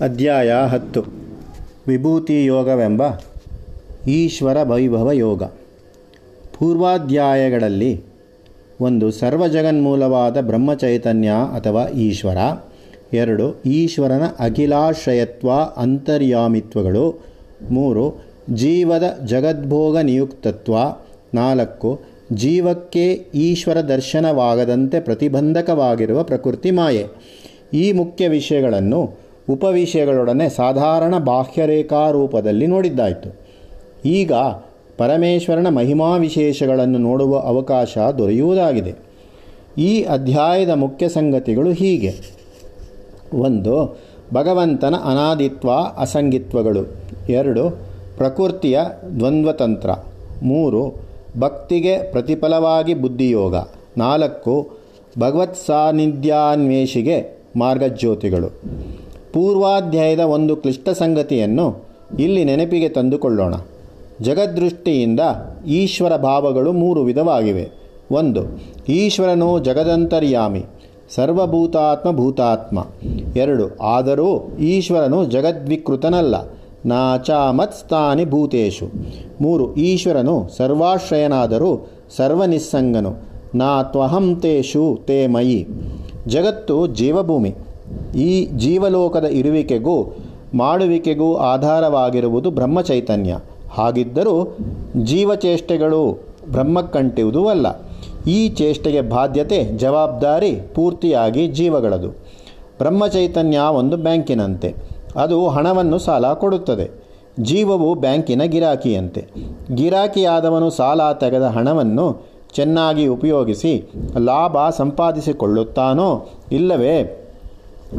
ಅಧ್ಯಾಯ ಹತ್ತು. ವಿಭೂತಿ ಯೋಗವೆಂಬ ಈಶ್ವರ ವೈಭವ ಯೋಗ. ಪೂರ್ವಾಧ್ಯಾಯಗಳಲ್ಲಿ ಒಂದು ಸರ್ವಜಗನ್ಮೂಲವಾದ ಬ್ರಹ್ಮಚೈತನ್ಯ ಅಥವಾ ಈಶ್ವರ, ಎರಡು ಈಶ್ವರನ ಅಖಿಲಾಶ್ರಯತ್ವ ಅಂತರ್ಯಾಮಿತ್ವಗಳು, ಮೂರು ಜೀವದ ಜಗದ್ಭೋಗ ನಿಯುಕ್ತತ್ವ, ನಾಲ್ಕು ಜೀವಕ್ಕೆ ಈಶ್ವರ ದರ್ಶನವಾಗದಂತೆ ಪ್ರತಿಬಂಧಕವಾಗಿರುವ ಪ್ರಕೃತಿ ಮಾಯೆ. ಈ ಮುಖ್ಯ ವಿಷಯಗಳನ್ನು ಉಪವಿಷಯಗಳೊಡನೆ ಸಾಧಾರಣ ಬಾಹ್ಯರೇಖಾ ರೂಪದಲ್ಲಿ ನೋಡಿದ್ದಾಯಿತು. ಈಗ ಪರಮೇಶ್ವರನ ಮಹಿಮಾ ವಿಶೇಷಗಳನ್ನು ನೋಡುವ ಅವಕಾಶ ದೊರೆಯುವುದಾಗಿದೆ. ಈ ಅಧ್ಯಾಯದ ಮುಖ್ಯ ಸಂಗತಿಗಳು ಹೀಗೆ. ಒಂದು, ಭಗವಂತನ ಅನಾದಿತ್ವ ಅಸಂಗಿತ್ವಗಳು. ಎರಡು, ಪ್ರಕೃತಿಯ ದ್ವಂದ್ವತಂತ್ರ. ಮೂರು, ಭಕ್ತಿಗೆ ಪ್ರತಿಫಲವಾಗಿ ಬುದ್ಧಿಯೋಗ. ನಾಲ್ಕು ಭಗವತ್ ಸಾನ್ನಿಧ್ಯಾನ್ವೇಷಿಗೆ ಮಾರ್ಗಜ್ಯೋತಿಗಳು. ಪೂರ್ವಾಧ್ಯಾಯದ ಒಂದು ಕ್ಲಿಷ್ಟ ಸಂಗತಿಯನ್ನು ಇಲ್ಲಿ ನೆನಪಿಗೆ ತಂದುಕೊಳ್ಳೋಣ. ಜಗದೃಷ್ಟಿಯಿಂದ ಈಶ್ವರ ಭಾವಗಳು ಮೂರು ವಿಧವಾಗಿವೆ. ಒಂದು, ಈಶ್ವರನು ಜಗದಂತರ್ಯಾಮಿ, ಸರ್ವಭೂತಾತ್ಮ ಭೂತಾತ್ಮ. ಎರಡು, ಆದರೂ ಈಶ್ವರನು ಜಗದ್ವಿಕೃತನಲ್ಲ ನಾಚಾಮತ್ಸ್ಥಾನಿ ಭೂತೇಶು ಮೂರು, ಈಶ್ವರನು ಸರ್ವಾಶ್ರಯನಾದರೂ ಸರ್ವನಿಸ್ಸಂಗನು ನಾ ತ್ವಹಂ ತೇಷು ತೇ ಮಯಿ. ಜಗತ್ತು ಜೀವಭೂಮಿ. ಈ ಜೀವಲೋಕದ ಇರುವಿಕೆಗೂ ಮಾಡುವಿಕೆಗೂ ಆಧಾರವಾಗಿರುವುದು ಬ್ರಹ್ಮಚೈತನ್ಯ. ಹಾಗಿದ್ದರೂ ಜೀವಚೇಷ್ಟೆಗಳು ಬ್ರಹ್ಮಕ್ಕಂಟುವುದೂ ಅಲ್ಲ. ಈ ಚೇಷ್ಟೆಗೆ ಬಾಧ್ಯತೆ, ಜವಾಬ್ದಾರಿ ಪೂರ್ತಿಯಾಗಿ ಜೀವಗಳದು. ಬ್ರಹ್ಮಚೈತನ್ಯ ಒಂದು ಬ್ಯಾಂಕಿನಂತೆ. ಅದು ಹಣವನ್ನು ಸಾಲ ಕೊಡುತ್ತದೆ. ಜೀವವು ಬ್ಯಾಂಕಿನ ಗಿರಾಕಿಯಂತೆ. ಗಿರಾಕಿಯಾದವನು ಸಾಲ ತೆಗೆದ ಹಣವನ್ನು ಚೆನ್ನಾಗಿ ಉಪಯೋಗಿಸಿ, ಲಾಭ ಸಂಪಾದಿಸಿಕೊಳ್ಳುತ್ತಾನೋ ಇಲ್ಲವೇ?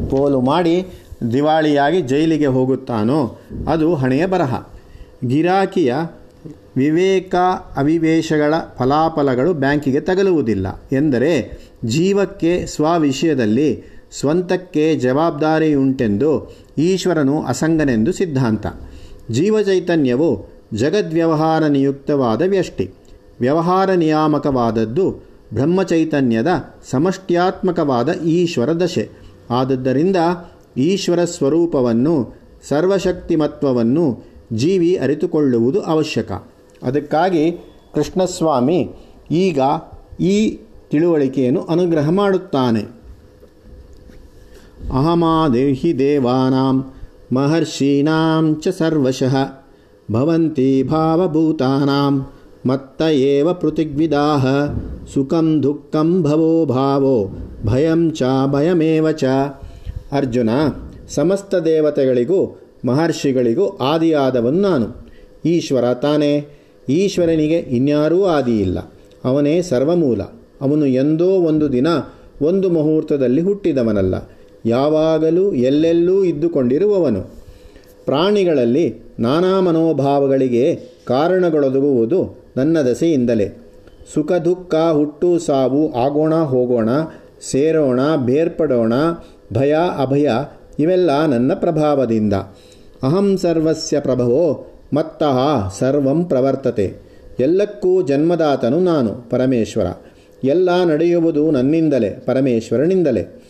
ಪೋಲು ಮಾಡಿ ದಿವಾಳಿಯಾಗಿ ಜೈಲಿಗೆ ಹೋಗುತ್ತಾನೋ ಅದು ಹಣೆಯ ಬರಹ. ಗಿರಾಕಿಯ ವಿವೇಕ ಅವಿವೇಶಗಳ ಫಲಾಫಲಗಳು ಬ್ಯಾಂಕಿಗೆ ತಗಲುವುದಿಲ್ಲ ಎಂದರೆ ಜೀವಕ್ಕೆ ಸ್ವವಿಷಯದಲ್ಲಿ ಸ್ವಂತಕ್ಕೆ ಜವಾಬ್ದಾರಿಯುಂಟೆಂದು ಈಶ್ವರನು ಅಸಂಗನೆಂದು ಸಿದ್ಧಾಂತ. ಜೀವಚೈತನ್ಯವು ಜಗದ್ವ್ಯವಹಾರ ನಿಯುಕ್ತವಾದ ವ್ಯಷ್ಟಿ. ವ್ಯವಹಾರ ನಿಯಾಮಕವಾದದ್ದು ಬ್ರಹ್ಮಚೈತನ್ಯದ ಸಮಷ್ಟ್ಯಾತ್ಮಕವಾದ ಈಶ್ವರ ದಶೆ. ಆದದ್ದರಿಂದ ಈಶ್ವರ ಸ್ವರೂಪವನ್ನು, ಸರ್ವಶಕ್ತಿಮತ್ವವನ್ನು ಜೀವಿ ಅರಿತುಕೊಳ್ಳುವುದು ಅವಶ್ಯಕ. ಅದಕ್ಕಾಗಿ ಕೃಷ್ಣಸ್ವಾಮಿ ಈಗ ಈ ತಿಳುವಳಿಕೆಯನ್ನು ಅನುಗ್ರಹ ಮಾಡುತ್ತಾನೆ. ಅಹಮಾದೇಹಿ ದೇವಾನಾಂ ಮಹರ್ಷೀನಾಂ ಚ ಸರ್ವಶಃ ಭವಂತಿ ಭಾವಭೂತಾನಾಂ ಮತ್ತ ಏವ ಪೃಥಿಗ್ವಿಧ ಸುಖಂ ದುಃಖಂ ಭವೋ ಭಾವೋ, ಭಯಂ ಚ ಭಯಮೇವ ಚ. ಅರ್ಜುನ, ಸಮಸ್ತ ದೇವತೆಗಳಿಗೂ, ಮಹರ್ಷಿಗಳಿಗೂ ಆದಿಯಾದವನು ನಾನು. ಈಶ್ವರ ತಾನೇ, ಈಶ್ವರನಿಗೆ ಇನ್ಯಾರೂ ಆದಿಯಿಲ್ಲ. ಅವನೇ ಸರ್ವಮೂಲ. ಅವನು ಎಂದೋ ಒಂದು ದಿನ ಒಂದು ಮುಹೂರ್ತದಲ್ಲಿ ಹುಟ್ಟಿದವನಲ್ಲ. ಯಾವಾಗಲೂ ಎಲ್ಲೆಲ್ಲೂ ಇದ್ದುಕೊಂಡಿರುವವನು. ಪ್ರಾಣಿಗಳಲ್ಲಿ ನಾನಾ ಮನೋಭಾವಗಳಿಗೆ ಕಾರಣಗಳೊದಗುವುದು ನನ್ನ ದಸೆಯಿಂದಲೇ. ಸುಖ ದುಃಖ ಹುಟ್ಟು ಸಾವು ಆಗೋಣ ಹೋಗೋಣ, ಸೇರೋಣ, ಬೇರ್ಪಡೋಣ, ಭಯ, ಅಭಯ ಇವೆಲ್ಲ ನನ್ನ ಪ್ರಭಾವದಿಂದ. ಅಹಂ ಸರ್ವಸ್ಯ ಪ್ರಭವೋ, ಮತ್ತಃ ಸರ್ವಂ ಪ್ರವರ್ತತೆ. ಎಲ್ಲಕ್ಕೂ ಜನ್ಮದಾತನು ನಾನು, ಪರಮೇಶ್ವರ. ಎಲ್ಲ ನಡೆಯುವುದು ನನ್ನಿಂದಲೇ, ಪರಮೇಶ್ವರನಿಂದಲೇ.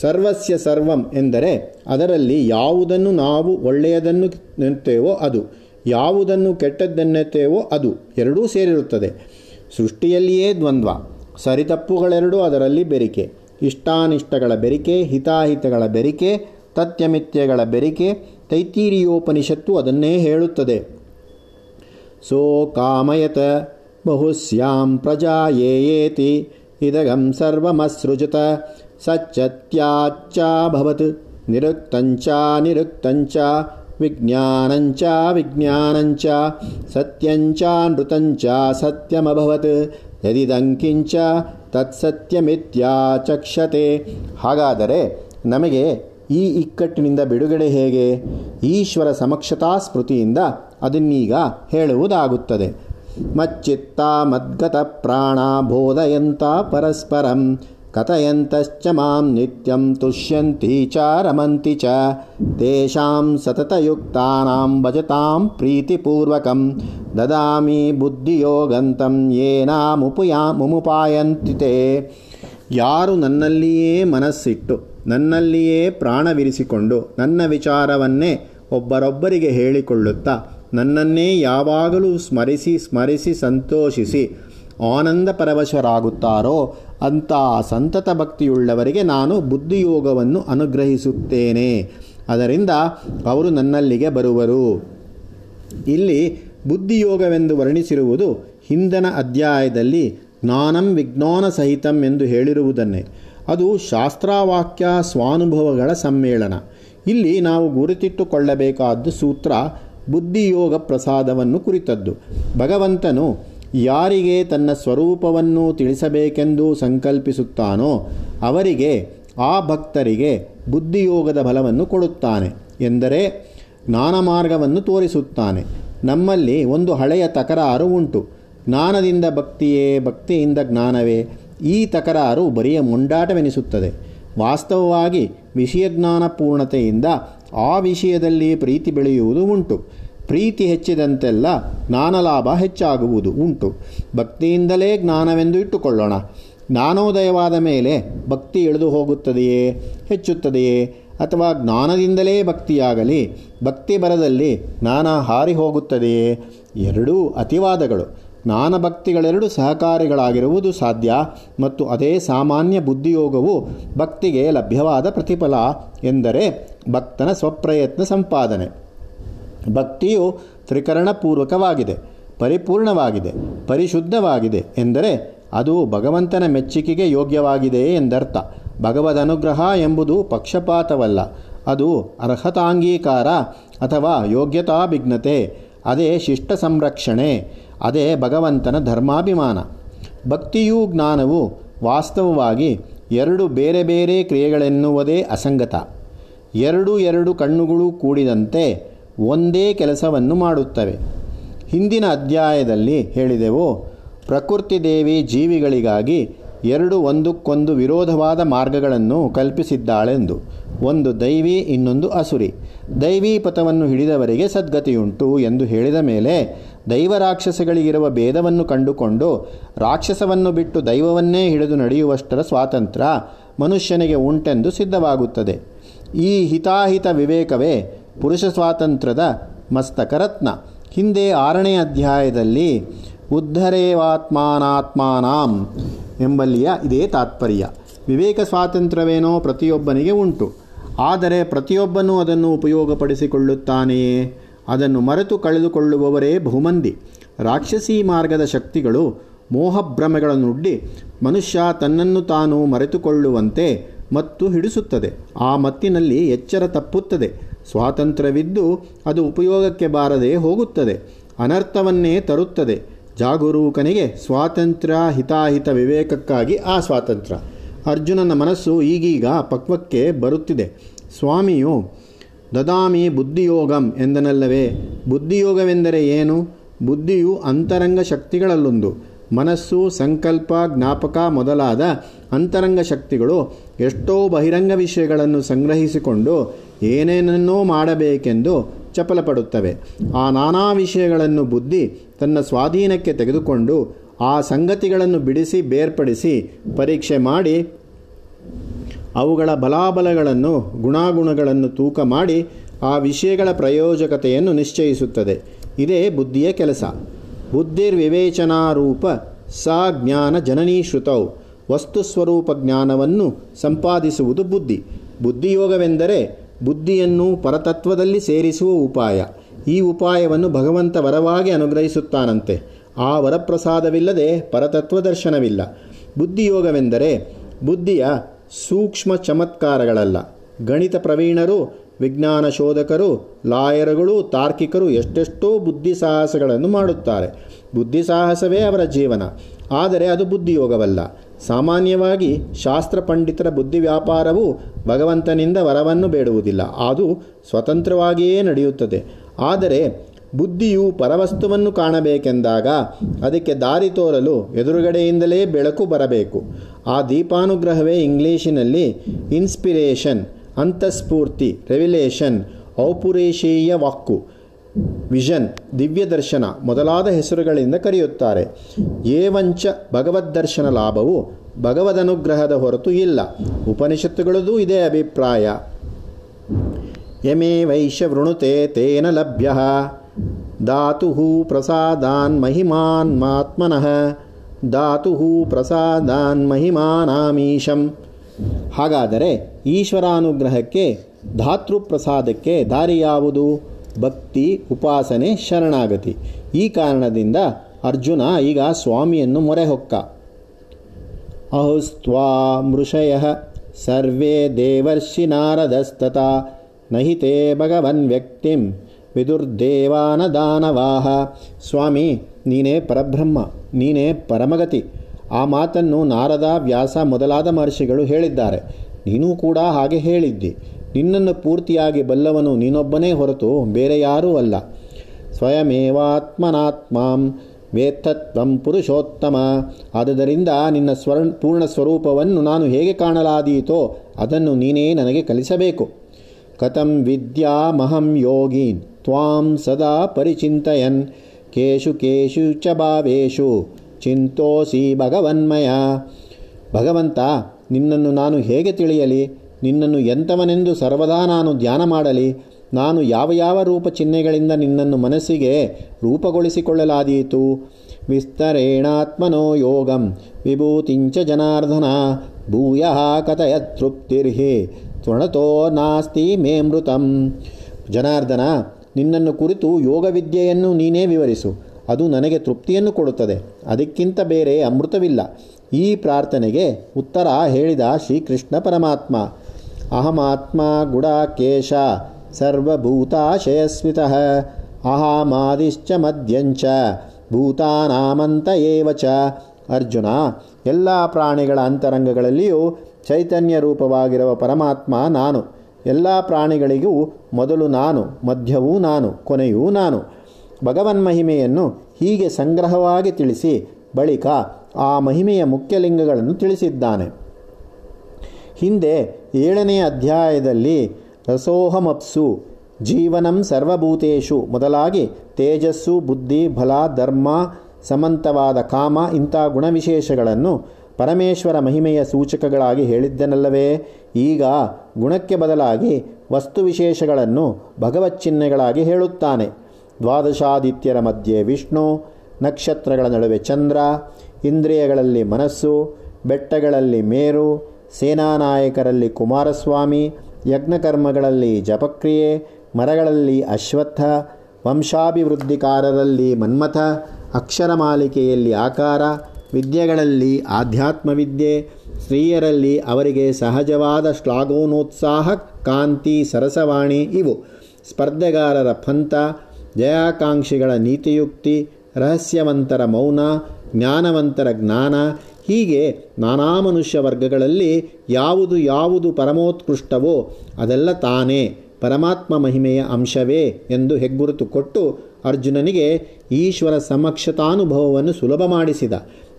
ಸರ್ವಸ್ಯ ಸರ್ವಂ ಎಂದರೆ ಅದರಲ್ಲಿ ಯಾವುದನ್ನು ನಾವು ಒಳ್ಳೆಯದನ್ನು ನೆನ್ನುತ್ತೇವೋ ಅದು. ಯಾವುದನ್ನು ಕೆಟ್ಟದ್ದನ್ನುತ್ತೇವೋ ಅದು ಎರಡೂ ಸೇರಿರುತ್ತದೆ. ಸೃಷ್ಟಿಯಲ್ಲಿಯೇ ದ್ವಂದ್ವ, ಸರಿತಪ್ಪುಗಳೆರಡೂ ಅದರಲ್ಲಿ ಬೆರಿಕೆ. ಇಷ್ಟಾನಿಷ್ಟಗಳ ಬೆರಿಕೆ, ಹಿತಾಹಿತಗಳ ಬೆರಿಕೆ, ತತ್ಯಮಿತ್ಯಗಳ ಬೆರಿಕೆ, ತೈತೀರಿಯೋಪನಿಷತ್ತು ಅದನ್ನೇ ಹೇಳುತ್ತದೆ. ಸೋ ಕಾಮಯತ ಬಹುಸ್ಯಾಂ ಪ್ರಜಾ ಯೇಯೇತಿ ಇದಗಂ ಸರ್ವಮಸೃಜತ ಸಚ್ಚತ್ಯಾಚ್ಚಾಭವತ್ ನಿರುಕ್ತಂಚ ನಿರುಕ್ತಂಚ ವಿಜ್ಞಾನಂಚ ವಿಜ್ಞಾನಂಚ ಸತ್ಯಂಚ ನೃತಂಚ ಸತ್ಯಮಭವತ್ ಯದಿದಂಕಿಂಚ ತತ್ಸತ್ಯಮಿತ್ಯಾಚಕ್ಷತೆ ಹಾಗಾದರೆ ನಮಗೆ ಈ ಇಕ್ಕಟ್ಟಿನಿಂದ ಬಿಡುಗಡೆ ಹೇಗೆ? ಈಶ್ವರ ಸಮಕ್ಷತಾ ಸ್ಮೃತಿಯಿಂದ ಅದನ್ನೀಗ ಹೇಳುವುದಾಗುತ್ತದೆ. ಮಚ್ಚಿತ್ತ ಮದ್ಗತ ಪ್ರಾಣ ಬೋಧಯಂತ ಪರಸ್ಪರಂ ಕಥಯಂತಶ್ಚ ಮಾಂ ನಿತ್ಯಂ ತುಷ್ಯಂತಿ ಚ ರಮಂತಿ ಚ ತೇಷಾಂ ಸತತಯುಕ್ತಾನಾಂ ಭಜತಾಂ ಪ್ರೀತಿಪೂರ್ವಕಂ ದದಾಮಿ ಬುದ್ಧಿಯೋಗಂತಂ ಏನಾಮುಪಯಾ ಮುಮುಪಾಯಂತಿ ತೇ. ಯಾರು ನನ್ನಲ್ಲಿಯೇ ಮನಸ್ಸಿಟ್ಟು, ನನ್ನಲ್ಲಿಯೇ ಪ್ರಾಣವಿರಿಸಿಕೊಂಡು ನನ್ನ ವಿಚಾರವನ್ನೇ ಒಬ್ಬರೊಬ್ಬರಿಗೆ ಹೇಳಿಕೊಳ್ಳುತ್ತಾ ನನ್ನನ್ನೇ ಯಾವಾಗಲೂ ಸ್ಮರಿಸಿ ಸ್ಮರಿಸಿ ಸಂತೋಷಿಸಿ ಆನಂದ ಪರವಶರಾಗುತ್ತಾರೋ ಅಂಥ ಸಂತತ ಭಕ್ತಿಯುಳ್ಳವರಿಗೆ ನಾನು ಬುದ್ಧಿಯೋಗವನ್ನು ಅನುಗ್ರಹಿಸುತ್ತೇನೆ. ಅದರಿಂದ ಅವರು ನನ್ನಲ್ಲಿಗೆ ಬರುವರು. ಇಲ್ಲಿ ಬುದ್ಧಿಯೋಗವೆಂದು ವರ್ಣಿಸಿರುವುದು ಹಿಂದನ ಅಧ್ಯಾಯದಲ್ಲಿ ಜ್ಞಾನಂ ವಿಜ್ಞಾನ ಸಹಿತಂ ಎಂದು ಹೇಳಿರುವುದನ್ನೇ. ಅದು ಶಾಸ್ತ್ರವಾಕ್ಯ ಸ್ವಾನುಭವಗಳ ಸಮ್ಮೇಳನ. ಇಲ್ಲಿ ನಾವು ಗುರುತಿಟ್ಟುಕೊಳ್ಳಬೇಕಾದ ಸೂತ್ರ ಬುದ್ಧಿಯೋಗ ಪ್ರಸಾದವನ್ನು ಕುರಿತದ್ದು. ಭಗವಂತನು ಯಾರಿಗೆ ತನ್ನ ಸ್ವರೂಪವನ್ನು ತಿಳಿಸಬೇಕೆಂದು ಸಂಕಲ್ಪಿಸುತ್ತಾನೋ ಅವರಿಗೆ ಆ ಭಕ್ತರಿಗೆ ಬುದ್ಧಿಯೋಗದ ಬಲವನ್ನು ಕೊಡುತ್ತಾನೆ ಎಂದರೆ ಜ್ಞಾನ ಮಾರ್ಗವನ್ನು ತೋರಿಸುತ್ತಾನೆ. ನಮ್ಮಲ್ಲಿ ಒಂದು ಹಳೆಯ ತಕರಾರು ಉಂಟು. ಜ್ಞಾನದಿಂದ ಭಕ್ತಿಯೇ ಭಕ್ತಿಯಿಂದ ಜ್ಞಾನವೇ. ಈ ತಕರಾರು ಬರಿಯ ಮುಂಡಾಟವೆನಿಸುತ್ತದೆ. ವಾಸ್ತವವಾಗಿ ವಿಷಯಜ್ಞಾನ ಪೂರ್ಣತೆಯಿಂದ ಆ ವಿಷಯದಲ್ಲಿ ಪ್ರೀತಿ ಬೆಳೆಯುವುದು ಉಂಟು. ಪ್ರೀತಿ ಹೆಚ್ಚಿದಂತೆಲ್ಲ ಜ್ಞಾನಲಾಭ ಹೆಚ್ಚಾಗುವುದು ಉಂಟು. ಭಕ್ತಿಯಿಂದಲೇ ಜ್ಞಾನವೆಂದು ಇಟ್ಟುಕೊಳ್ಳೋಣ. ಜ್ಞಾನೋದಯವಾದ ಮೇಲೆ ಭಕ್ತಿ ಇಳಿದು ಹೋಗುತ್ತದೆಯೇ, ಹೆಚ್ಚುತ್ತದೆಯೇ? ಅಥವಾ ಜ್ಞಾನದಿಂದಲೇ ಭಕ್ತಿಯಾಗಲಿ, ಭಕ್ತಿ ಬರದಲ್ಲಿ ಜ್ಞಾನ ಹಾರಿ ಹೋಗುತ್ತದೆಯೇ? ಎರಡೂ ಅತಿವಾದಗಳು. ಜ್ಞಾನ ಭಕ್ತಿಗಳೆರಡು ಸಹಕಾರಿಗಳಾಗಿರುವುದು ಸಾಧ್ಯ ಮತ್ತು ಅದೇ ಸಾಮಾನ್ಯ ಬುದ್ಧಿಯೋಗವು ಭಕ್ತಿಗೆ ಲಭ್ಯವಾದ ಪ್ರತಿಫಲ ಎಂದರೆ ಭಕ್ತನ ಸ್ವಪ್ರಯತ್ನ ಸಂಪಾದನೆ. ಭಕ್ತಿಯು ತ್ರಿಕರಣಪೂರ್ವಕವಾಗಿದೆ, ಪರಿಪೂರ್ಣವಾಗಿದೆ, ಪರಿಶುದ್ಧವಾಗಿದೆ ಎಂದರೆ ಅದು ಭಗವಂತನ ಮೆಚ್ಚುಗೆಗೆ ಯೋಗ್ಯವಾಗಿದೆ ಎಂದರ್ಥ. ಭಗವದ್ ಅನುಗ್ರಹ ಎಂಬುದು ಪಕ್ಷಪಾತವಲ್ಲ, ಅದು ಅರ್ಹತಾಂಗೀಕಾರ ಅಥವಾ ಯೋಗ್ಯತಾಭಿಘ್ನತೆ ಅದೇ ಶಿಷ್ಟ ಸಂರಕ್ಷಣೆ ಅದೇ ಭಗವಂತನ ಧರ್ಮಾಭಿಮಾನ. ಭಕ್ತಿಯು ಜ್ಞಾನವು ವಾಸ್ತವವಾಗಿ ಎರಡು ಬೇರೆ ಬೇರೆ ಕ್ರಿಯೆಗಳೆನ್ನುವುದೇ ಅಸಂಗತ. ಎರಡು ಎರಡು ಕಣ್ಣುಗಳು ಕೂಡಿದಂತೆ ಒಂದೇ ಕೆಲಸವನ್ನು ಮಾಡುತ್ತವೆ. ಹಿಂದಿನ ಅಧ್ಯಾಯದಲ್ಲಿ ಹೇಳಿದೆವು, ಪ್ರಕೃತಿ ದೇವಿ ಜೀವಿಗಳಿಗಾಗಿ ಎರಡು ಒಂದಕ್ಕೊಂದು ವಿರೋಧವಾದ ಮಾರ್ಗಗಳನ್ನು ಕಲ್ಪಿಸಿದ್ದಾಳೆಂದು. ಒಂದು ದೈವಿ, ಇನ್ನೊಂದು ಅಸುರಿ. ದೈವಿ ಪಥವನ್ನು ಹಿಡಿದವರಿಗೆ ಸದ್ಗತಿಯುಂಟು ಎಂದು ಹೇಳಿದ ಮೇಲೆ ದೈವ ರಾಕ್ಷಸಗಳಿಗಿರುವ ಭೇದವನ್ನು ಕಂಡುಕೊಂಡು ರಾಕ್ಷಸವನ್ನು ಬಿಟ್ಟು ದೈವವನ್ನೇ ಹಿಡಿದು ನಡೆಯುವಷ್ಟರ ಸ್ವಾತಂತ್ರ್ಯ ಮನುಷ್ಯನಿಗೆ ಉಂಟೆಂದು ಸಿದ್ಧವಾಗುತ್ತದೆ. ಈ ಹಿತಾಹಿತ ವಿವೇಕವೇ ಪುರುಷ ಸ್ವಾತಂತ್ರ್ಯದ ಮಸ್ತಕರತ್ನ ಹಿಂದೆ ಆರನೇ ಅಧ್ಯಾಯದಲ್ಲಿ, ಉದ್ಧರೇವಾತ್ಮಾನಾತ್ಮಾನಾಂ ಎಂಬಲ್ಲಿಯ ಇದೇ ತಾತ್ಪರ್ಯ. ವಿವೇಕ ಸ್ವಾತಂತ್ರ್ಯವೇನೋ ಪ್ರತಿಯೊಬ್ಬನಿಗೆ ಉಂಟು. ಆದರೆ ಪ್ರತಿಯೊಬ್ಬನೂ ಅದನ್ನು ಉಪಯೋಗಪಡಿಸಿಕೊಳ್ಳುತ್ತಾನೆಯೇ? ಅದನ್ನು ಮರೆತು ಕಳೆದುಕೊಳ್ಳುವವರೇ ಬಹುಮಂದಿ. ರಾಕ್ಷಸಿ ಮಾರ್ಗದ ಶಕ್ತಿಗಳು ಮೋಹಭ್ರಮೆಗಳನ್ನುಡ್ಡಿ ಮನುಷ್ಯ ತನ್ನನ್ನು ತಾನು ಮರೆತುಕೊಳ್ಳುವಂತೆ ಮತ್ತು ಹಿಡಿಸುತ್ತದೆ. ಆ ಮತ್ತಿನಲ್ಲಿ ಎಚ್ಚರ ತಪ್ಪುತ್ತದೆ. ಸ್ವಾತಂತ್ರ್ಯವಿದ್ದು ಅದು ಉಪಯೋಗಕ್ಕೆ ಬಾರದೆ ಹೋಗುತ್ತದೆ. ಅನರ್ಥವನ್ನೇ ತರುತ್ತದೆ. ಜಾಗರೂಕನಿಗೆ ಸ್ವಾತಂತ್ರ್ಯ, ಹಿತಾಹಿತ ವಿವೇಕಕ್ಕಾಗಿ ಆ ಸ್ವಾತಂತ್ರ್ಯ. ಅರ್ಜುನನ ಮನಸ್ಸು ಈಗೀಗ ಪಕ್ವಕ್ಕೆ ಬರುತ್ತಿದೆ. ಸ್ವಾಮಿಯು, ದದಾಮಿ ಬುದ್ಧಿಯೋಗಂ ಎಂದನಲ್ಲವೇ? ಬುದ್ಧಿಯೋಗವೆಂದರೆ ಏನು? ಬುದ್ಧಿಯು ಅಂತರಂಗ ಶಕ್ತಿಗಳಲ್ಲೊಂದು. ಮನಸ್ಸು ಸಂಕಲ್ಪ, ಜ್ಞಾಪಕ ಮೊದಲಾದ ಅಂತರಂಗ ಶಕ್ತಿಗಳು ಎಷ್ಟೋ ಬಹಿರಂಗ ವಿಷಯಗಳನ್ನು ಸಂಗ್ರಹಿಸಿಕೊಂಡು ಏನೇನನ್ನೋ ಮಾಡಬೇಕೆಂದು ಚಪಲಪಡುತ್ತವೆ. ಆ ನಾನಾ ವಿಷಯಗಳನ್ನು ಬುದ್ಧಿ ತನ್ನ ಸ್ವಾಧೀನಕ್ಕೆ ತೆಗೆದುಕೊಂಡು ಆ ಸಂಗತಿಗಳನ್ನು ಬಿಡಿಸಿ ಬೇರ್ಪಡಿಸಿ ಪರೀಕ್ಷೆ ಮಾಡಿ ಅವುಗಳ ಬಲಾಬಲಗಳನ್ನು, ಗುಣಾಗುಣಗಳನ್ನು ತೂಕ ಮಾಡಿ ಆ ವಿಷಯಗಳ ಪ್ರಯೋಜಕತೆಯನ್ನು ನಿಶ್ಚಯಿಸುತ್ತದೆ. ಇದೇ ಬುದ್ಧಿಯ ಕೆಲಸ. ಬುದ್ಧಿರ್ವಿವೇಚನಾರೂಪ ಸ ಜ್ಞಾನ ಜನನೀ ಶ್ರುತೌ ವಸ್ತುಸ್ವರೂಪ ಜ್ಞಾನವನ್ನು ಸಂಪಾದಿಸುವುದು ಬುದ್ಧಿ. ಬುದ್ಧಿಯೋಗವೆಂದರೆ ಬುದ್ಧಿಯನ್ನು ಪರತತ್ವದಲ್ಲಿ ಸೇರಿಸುವ ಉಪಾಯ. ಈ ಉಪಾಯವನ್ನು ಭಗವಂತ ವರವಾಗಿ ಅನುಗ್ರಹಿಸುತ್ತಾನಂತೆ. ಆ ವರಪ್ರಸಾದವಿಲ್ಲದೆ ಪರತತ್ವ ದರ್ಶನವಿಲ್ಲ ಬುದ್ಧಿಯೋಗವೆಂದರೆ ಬುದ್ಧಿಯ ಸೂಕ್ಷ್ಮ ಚಮತ್ಕಾರಗಳಲ್ಲ. ಗಣಿತ ಪ್ರವೀಣರು, ವಿಜ್ಞಾನ ಶೋಧಕರು, ಲಾಯರುಗಳು, ತಾರ್ಕಿಕರು ಎಷ್ಟೆಷ್ಟೋ ಬುದ್ಧಿ ಸಾಹಸಗಳನ್ನು ಮಾಡುತ್ತಾರೆ. ಬುದ್ಧಿ ಸಾಹಸವೇ ಅವರ ಜೀವನ. ಆದರೆ ಅದು ಬುದ್ಧಿಯೋಗವಲ್ಲ. ಸಾಮಾನ್ಯವಾಗಿ ಶಾಸ್ತ್ರ ಪಂಡಿತರ ಬುದ್ಧಿ ವ್ಯಾಪಾರವು ಭಗವಂತನಿಂದ ವರವನ್ನು ಬೇಡುವುದಿಲ್ಲ. ಅದು ಸ್ವತಂತ್ರವಾಗಿಯೇ ನಡೆಯುತ್ತದೆ. ಆದರೆ ಬುದ್ಧಿಯು ಪರವಸ್ತುವನ್ನು ಕಾಣಬೇಕೆಂದಾಗ ಅದಕ್ಕೆ ದಾರಿ ತೋರಲು ಎದುರುಗಡೆಯಿಂದಲೇ ಬೆಳಕು ಬರಬೇಕು. ಆ ದೀಪಾನುಗ್ರಹವೇ ಇಂಗ್ಲೀಷಿನಲ್ಲಿ ಇನ್ಸ್ಪಿರೇಷನ್, ಅಂತಃಸ್ಫೂರ್ತಿ, ರೆವಿಲೇಷನ್ ಔಪುರೇಶೀಯ ವಾಕ್ಕು. ವಿಷನ್ ದಿವ್ಯ ದರ್ಶನ ಮೊದಲಾದ ಹೆಸರುಗಳಿಂದ ಕರೆಯುತ್ತಾರೆ. ಏವಂಚ ಭಗವದ್ದರ್ಶನ ಲಾಭವು ಭಗವದನುಗ್ರಹದ ಹೊರತು ಇಲ್ಲ. ಉಪನಿಷತ್ತುಗಳದೂ ಇದೇ ಅಭಿಪ್ರಾಯ. ಯಮೇ ವೈಶ್ಯ ವೃಣುತೆ ತೇನ ಲಭ್ಯ. ಧಾತು ಪ್ರಸಾದಾನ್ ಮಹಿಮಾನ್ ಮಾತ್ಮನಃ. ಧಾತು ಪ್ರಸಾದಾನ್ ಮಹಿಮಾನಾಮೀಶಂ. ಹಾಗಾದರೆ ಈಶ್ವರಾನುಗ್ರಹಕ್ಕೆ, ಧಾತೃಪ್ರಸಾದಕ್ಕೆ ದಾರಿ ಯಾವುದು ಭಕ್ತಿ, ಉಪಾಸನೆ, ಶರಣಾಗತಿ. ಈ ಕಾರಣದಿಂದ ಅರ್ಜುನ ಈಗ ಸ್ವಾಮಿಯನ್ನು ಮೊರೆ ಹೊಕ್ಕ ಅಹುಸ್ತ್ವಾ ಮೃಷಯ ಸರ್ವೇ ದೇವರ್ಷಿ ನಾರದಸ್ತತಾ. ನಹಿತೆ ಭಗವನ್ ವ್ಯಕ್ತಿಂ ವಿದುರ್ದೇವಾನ ದಾನವಾಹ. ಸ್ವಾಮಿ, ನೀನೇ ಪರಬ್ರಹ್ಮ, ನೀನೇ ಪರಮಗತಿ. ಆ ಮಾತನ್ನು ನಾರದ ವ್ಯಾಸ ಮೊದಲಾದ ಮಹರ್ಷಿಗಳು ಹೇಳಿದ್ದಾರೆ. ನೀನೂ ಕೂಡ ಹಾಗೆ ಹೇಳಿದ್ದಿ. ನಿನ್ನನ್ನು ಪೂರ್ತಿಯಾಗಿ ಬಲ್ಲವನು ನೀನೊಬ್ಬನೇ ಹೊರತು ಬೇರೆ ಯಾರೂ ಅಲ್ಲ. ಸ್ವಯಮೇವಾತ್ಮನಾತ್ಮಾಂ ವೇತ್ತತ್ವಂ ಪುರುಷೋತ್ತಮ. ಆದುದರಿಂದ ನಿನ್ನ ಸ್ವರ್ ಪೂರ್ಣ ಸ್ವರೂಪವನ್ನು ನಾನು ಹೇಗೆ ಕಾಣಲಾದೀತೋ ಅದನ್ನು ನೀನೇ ನನಗೆ ಕಲಿಸಬೇಕು. ಕಥಂ ವಿದ್ಯಾಮಹಂ ಯೋಗೀನ್, ತ್ವಾಂ ಸದಾ ಪರಿಚಿಂತಯನ್. ಕೇಶು ಕೇಶು ಚ ಭಾವೇಶು, ಚಿಂತೋಸಿ ಭಗವನ್ಮಯ. ಭಗವಂತ, ನಿನ್ನನ್ನು ನಾನು ಹೇಗೆ ತಿಳಿಯಲಿ? ನಿನ್ನನ್ನು ಎಂಥವನೆಂದು ಸರ್ವದಾ ನಾನು ಧ್ಯಾನ ಮಾಡಲಿ, ನಾನು ಯಾವ ಯಾವ ರೂಪ ಚಿಹ್ನೆಗಳಿಂದ ನಿನ್ನನ್ನು ಮನಸ್ಸಿಗೆ ರೂಪಗೊಳಿಸಿಕೊಳ್ಳಲಾದೀತು? ವಿಸ್ತರೇಣಾತ್ಮನೋ ಯೋಗಂ, ವಿಭೂತಿಂಚ ಜನಾರ್ದನ, ಭೂಯ ಕಥಯ ತೃಪ್ತಿರ್ಹಿ ತೃಣತೋ ನಾಸ್ತಿ ಮೇ ಮೃತಂ. ಜನಾರ್ದನ, ನಿನ್ನನ್ನು ಕುರಿತು ಯೋಗ ವಿದ್ಯೆಯನ್ನು ನೀನೇ ವಿವರಿಸು, ಅದು ನನಗೆ ತೃಪ್ತಿಯನ್ನು ಕೊಡುತ್ತದೆ, ಅದಕ್ಕಿಂತ ಬೇರೆ ಅಮೃತವಿಲ್ಲ. ಈ ಪ್ರಾರ್ಥನೆಗೆ ಉತ್ತರ ಹೇಳಿದ ಶ್ರೀಕೃಷ್ಣ ಪರಮಾತ್ಮ. ಅಹಮಾತ್ಮ ಗುಡಾಕೇಶ ಸರ್ವಭೂತಾಶಯಸ್ವಿತಃ ಅಹಮಾದಿಶ್ಚ ಮದ್ಯಂಚ ಭೂತಾನಾಮಂತ ಏವ ಚ ಅರ್ಜುನ ಎಲ್ಲ ಪ್ರಾಣಿಗಳ ಅಂತರಂಗಗಳಲ್ಲಿಯೂ ಚೈತನ್ಯ ರೂಪವಾಗಿರುವ ಪರಮಾತ್ಮ ನಾನು. ಎಲ್ಲ ಪ್ರಾಣಿಗಳಿಗೂ ಮೊದಲು ನಾನು, ಮಧ್ಯವೂ ನಾನು, ಕೊನೆಯೂ ನಾನು. ಭಗವನ್ ಮಹಿಮೆಯನ್ನು ಹೀಗೆ ಸಂಗ್ರಹವಾಗಿ ತಿಳಿಸಿ ಬಳಿಕ ಆ ಮಹಿಮೆಯ ಮುಖ್ಯಲಿಂಗಗಳನ್ನು ತಿಳಿಸಿದ್ದಾನೆ. ಹಿಂದೆ ಏಳನೇ ಅಧ್ಯಾಯದಲ್ಲಿ ರಸೋಹಮಪ್ಸು, ಜೀವನಂ ಸರ್ವಭೂತೇಶು ಮೊದಲಾಗಿ ತೇಜಸ್ಸು, ಬುದ್ಧಿ, ಬಲ, ಧರ್ಮ, ಸಮಂತವಾದ ಕಾಮ ಇಂಥ ಗುಣವಿಶೇಷಗಳನ್ನು ಪರಮೇಶ್ವರ ಮಹಿಮೆಯ ಸೂಚಕಗಳಾಗಿ ಹೇಳಿದ್ದನಲ್ಲವೇ? ಈಗ ಗುಣಕ್ಕೆ ಬದಲಾಗಿ ವಸ್ತು ವಿಶೇಷಗಳನ್ನು ಭಗವಚ್ಚಿಹ್ನೆಗಳಾಗಿ ಹೇಳುತ್ತಾನೆ. ದ್ವಾದಶಾದಿತ್ಯರ ಮಧ್ಯೆ ವಿಷ್ಣು, ನಕ್ಷತ್ರಗಳ ನಡುವೆ ಚಂದ್ರ, ಇಂದ್ರಿಯಗಳಲ್ಲಿ ಮನಸ್ಸು, ಬೆಟ್ಟಗಳಲ್ಲಿ ಮೇರು ಸೇನಾನಾಯಕರಲ್ಲಿ ಕುಮಾರಸ್ವಾಮಿ, ಯಜ್ಞಕರ್ಮಗಳಲ್ಲಿ ಜಪಕ್ರಿಯೆ, ಮರಗಳಲ್ಲಿ ಅಶ್ವತ್ಥ, ವಂಶಾಭಿವೃದ್ಧಿಕಾರರಲ್ಲಿ ಮನ್ಮಥ, ಅಕ್ಷರ ಮಾಲಿಕೆಯಲ್ಲಿ ಆಕಾರ, ವಿದ್ಯೆಗಳಲ್ಲಿ ಆಧ್ಯಾತ್ಮವಿದ್ಯೆ, ಸ್ತ್ರೀಯರಲ್ಲಿ ಅವರಿಗೆ ಸಹಜವಾದ ಶ್ಲಾಘೋನೋತ್ಸಾಹ, ಕಾಂತಿ, ಸರಸವಾಣಿ ಇವು. ಸ್ಪರ್ಧೆಗಾರರ ಪಂಥ ಜಯಾಕಾಂಕ್ಷಿಗಳ ನೀತಿಯುಕ್ತಿ, ರಹಸ್ಯವಂತರ ಮೌನ, ಜ್ಞಾನವಂತರ ಜ್ಞಾನ ಹೀಗೆ ನಾನಾ ಮನುಷ್ಯ ವರ್ಗಗಳಲ್ಲಿ ಯಾವುದು ಯಾವುದು ಪರಮೋತ್ಕೃಷ್ಟವೋ ಅದೆಲ್ಲ ತಾನೇ, ಪರಮಾತ್ಮ ಮಹಿಮೆಯ ಅಂಶವೇ ಎಂದು ಹೆಗ್ಗುರುತು ಕೊಟ್ಟು ಅರ್ಜುನನಿಗೆ ಈಶ್ವರ ಸಮಕ್ಷತಾನುಭವವನ್ನು ಸುಲಭ ಮಾಡಿಸಿದ.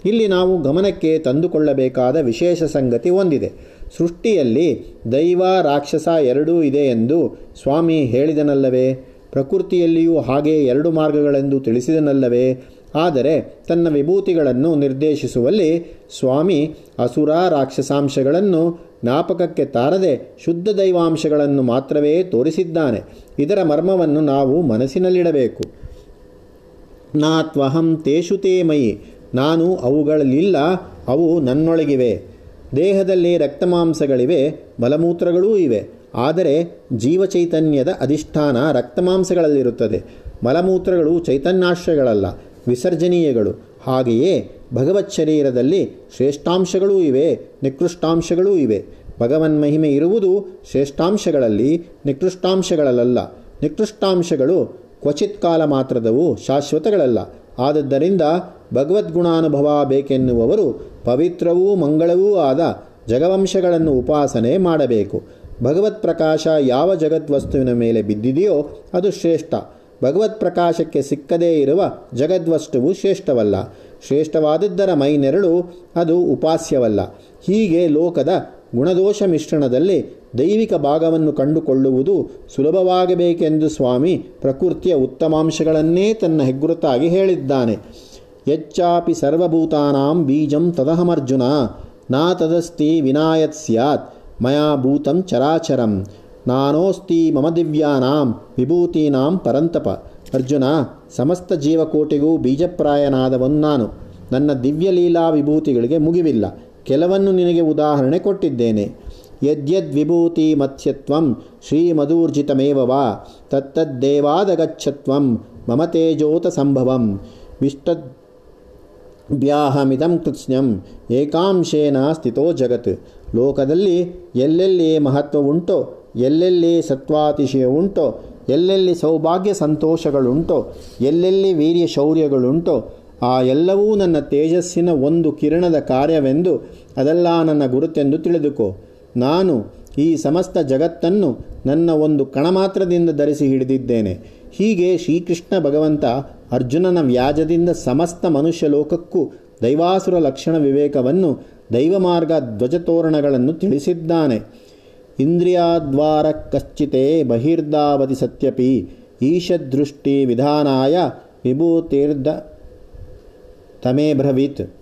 ಇಲ್ಲಿ ನಾವು ಗಮನಕ್ಕೆ ತಂದುಕೊಳ್ಳಬೇಕಾದ ವಿಶೇಷ ಸಂಗತಿ ಹೊಂದಿದೆ ಸೃಷ್ಟಿಯಲ್ಲಿ ದೈವ ರಾಕ್ಷಸ ಎರಡೂ ಇದೆ ಎಂದು ಸ್ವಾಮಿ ಹೇಳಿದನಲ್ಲವೇ? ಪ್ರಕೃತಿಯಲ್ಲಿಯೂ ಹಾಗೆ ಎರಡು ಮಾರ್ಗಗಳೆಂದು ತಿಳಿಸಿದನಲ್ಲವೇ? ಆದರೆ ತನ್ನ ವಿಭೂತಿಗಳನ್ನು ನಿರ್ದೇಶಿಸುವಲ್ಲಿ ಸ್ವಾಮಿ ಅಸುರ ರಾಕ್ಷಸಾಂಶಗಳನ್ನು ಜ್ಞಾಪಕಕ್ಕೆ ತಾರದೆ ಶುದ್ಧ ದೈವಾಂಶಗಳನ್ನು ಮಾತ್ರವೇ ತೋರಿಸಿದ್ದಾನೆ. ಇದರ ಮರ್ಮವನ್ನು ನಾವು ಮನಸ್ಸಿನಲ್ಲಿಡಬೇಕು. ನಾತ್ವಹಂ ತೇಷು ತೇ ಮಯಿ. ನಾನು ಅವುಗಳಲ್ಲಿಲ್ಲ, ಅವು ನನ್ನೊಳಗಿವೆ. ದೇಹದಲ್ಲಿ ರಕ್ತಮಾಂಸಗಳಿವೆ ಮಲಮೂತ್ರಗಳೂ ಇವೆ. ಆದರೆ ಜೀವಚೈತನ್ಯದ ಅಧಿಷ್ಠಾನ ರಕ್ತಮಾಂಸಗಳಲ್ಲಿರುತ್ತದೆ. ಮಲಮೂತ್ರಗಳು ಚೈತನ್ಯಾಶ್ರಗಳಲ್ಲ ವಿಸರ್ಜನೀಯಗಳು. ಹಾಗೆಯೇ ಭಗವತ್ ಶರೀರದಲ್ಲಿ ಶ್ರೇಷ್ಠಾಂಶಗಳೂ ಇವೆ, ನಿಕೃಷ್ಟಾಂಶಗಳೂ ಇವೆ. ಭಗವನ್ ಮಹಿಮೆ ಇರುವುದು ಶ್ರೇಷ್ಠಾಂಶಗಳಲ್ಲಿ ನಿಕೃಷ್ಟಾಂಶಗಳಲ್ಲ ನಿಕೃಷ್ಟಾಂಶಗಳು ಕ್ವಚಿತ್ ಕಾಲ ಮಾತ್ರದವು ಶಾಶ್ವತಗಳಲ್ಲ. ಆದದ್ದರಿಂದ ಭಗವದ್ಗುಣಾನುಭವ ಬೇಕೆನ್ನುವವರು ಪವಿತ್ರವೂ ಮಂಗಳವೂ ಆದ ಜಗವಂಶಗಳನ್ನು ಉಪಾಸನೆ ಮಾಡಬೇಕು. ಭಗವತ್ ಪ್ರಕಾಶ ಯಾವ ಜಗದ್ವಸ್ತುವಿನ ಮೇಲೆ ಬಿದ್ದಿದೆಯೋ ಅದು ಶ್ರೇಷ್ಠ. ಭಗವತ್ ಪ್ರಕಾಶಕ್ಕೆ ಸಿಕ್ಕದೇ ಇರುವ ಜಗದ್ವಸ್ತುವು ಶ್ರೇಷ್ಠವಲ್ಲ. ಶ್ರೇಷ್ಠವಾದದ್ದರ ಮೈನೆರಳು ಅದು ಉಪಾಸ್ಯವಲ್ಲ. ಹೀಗೆ ಲೋಕದ ಗುಣದೋಷ ಮಿಶ್ರಣದಲ್ಲಿ ದೈವಿಕ ಭಾಗವನ್ನು ಕಂಡುಕೊಳ್ಳುವುದು ಸುಲಭವಾಗಬೇಕೆಂದು ಸ್ವಾಮಿ ಪ್ರಕೃತಿಯ ಉತ್ತಮಾಂಶಗಳನ್ನೇ ತನ್ನ ಹೆಗ್ಗುರುತಾಗಿ ಹೇಳಿದ್ದಾನೆ. ಯಚ್ಚಾಪಿ ಸರ್ವಭೂತಾನಾಂ ಬೀಜಂ ತದಹಮರ್ಜುನ, ನಾ ತದಸ್ತಿ ವಿನಾಯತ್ ಸ್ಯಾತ್, ಮಯಾ ಭೂತಂ ಚರಾಚರಂ. ನಾನೋಸ್ತಿ ಮಮ ದಿವ್ಯಾನಾಂ ವಿಭೂತೀನಾಂ ಪರಂತಪ. ಅರ್ಜುನ, ಸಮಸ್ತ ಜೀವಕೋಟಿಗೂ ಬೀಜಪ್ರಾಯನಾದವನು ನಾನು. ನನ್ನ ದಿವ್ಯಲೀಲಾ ವಿಭೂತಿಗಳಿಗೆ ಮುಗಿವಿಲ್ಲ. ಕೆಲವನ್ನು ನಿನಗೆ ಉದಾಹರಣೆ ಕೊಟ್ಟಿದ್ದೇನೆ. ಯದ್ಯದ್ ವಿಭೂತಿ ಮತ್ಸ್ಯತ್ವಂ ಶ್ರೀಮಧೂರ್ಜಿತಮೇವ ವಾ. ತತ್ತದ್ದೇವಾದಗಚ್ಛತ್ವಂ ಮಮ ತೇಜೋತ ಸಂಭವಂ. ವಿಷ್ಟದ್ ವ್ಯಾಹಮಿದಂ ಕೃತ್ಸ್ಯಂ ಏಕಾಂಶೇನ ಸ್ಥಿತೋ ಜಗತ್. ಲೋಕದಲ್ಲಿ ಎಲ್ಲೆಲ್ಲಿ ಮಹತ್ವ ಉಂಟೋ ಎಲ್ಲೆಲ್ಲಿ ಸತ್ವಾತಿಶಯ ಉಂಟೋ, ಎಲ್ಲೆಲ್ಲಿ ಸೌಭಾಗ್ಯ ಸಂತೋಷಗಳುಂಟೋ, ಎಲ್ಲೆಲ್ಲಿ ವೀರ್ಯ ಶೌರ್ಯಗಳುಂಟೋ, ಆ ಎಲ್ಲವೂ ನನ್ನ ತೇಜಸ್ಸಿನ ಒಂದು ಕಿರಣದ ಕಾರ್ಯವೆಂದು ಅದೆಲ್ಲ ನನ್ನ ಗುರುತೆಂದು ತಿಳಿದುಕೋ. ನಾನು ಈ ಸಮಸ್ತ ಜಗತ್ತನ್ನು ನನ್ನ ಒಂದು ಕಣ ಮಾತ್ರದಿಂದ ಧರಿಸಿ ಹಿಡಿದಿದ್ದೇನೆ. ಹೀಗೆ ಶ್ರೀಕೃಷ್ಣ ಭಗವಂತ ಅರ್ಜುನನ ವ್ಯಾಜದಿಂದ ಸಮಸ್ತ ಮನುಷ್ಯ ಲೋಕಕ್ಕೂ ದೈವಾಸುರ ಲಕ್ಷಣ ವಿವೇಕವನ್ನು ದೈವಮಾರ್ಗ ಧ್ವಜತೋರಣಗಳನ್ನು ತಿಳಿಸಿದ್ದಾನೆ. ಇಂದ್ರಿಯಾದ್ವಾರ ಕಶ್ಚಿತೆ ಬಹಿರ್ದಾವತಿ ಸತ್ಯಪಿ ಈಶದೃಷ್ಟಿ ವಿಧಾನಾಯ ವಿಭೂತಿರ್ದ ತಮೇ ಬ್ರವೀತ್.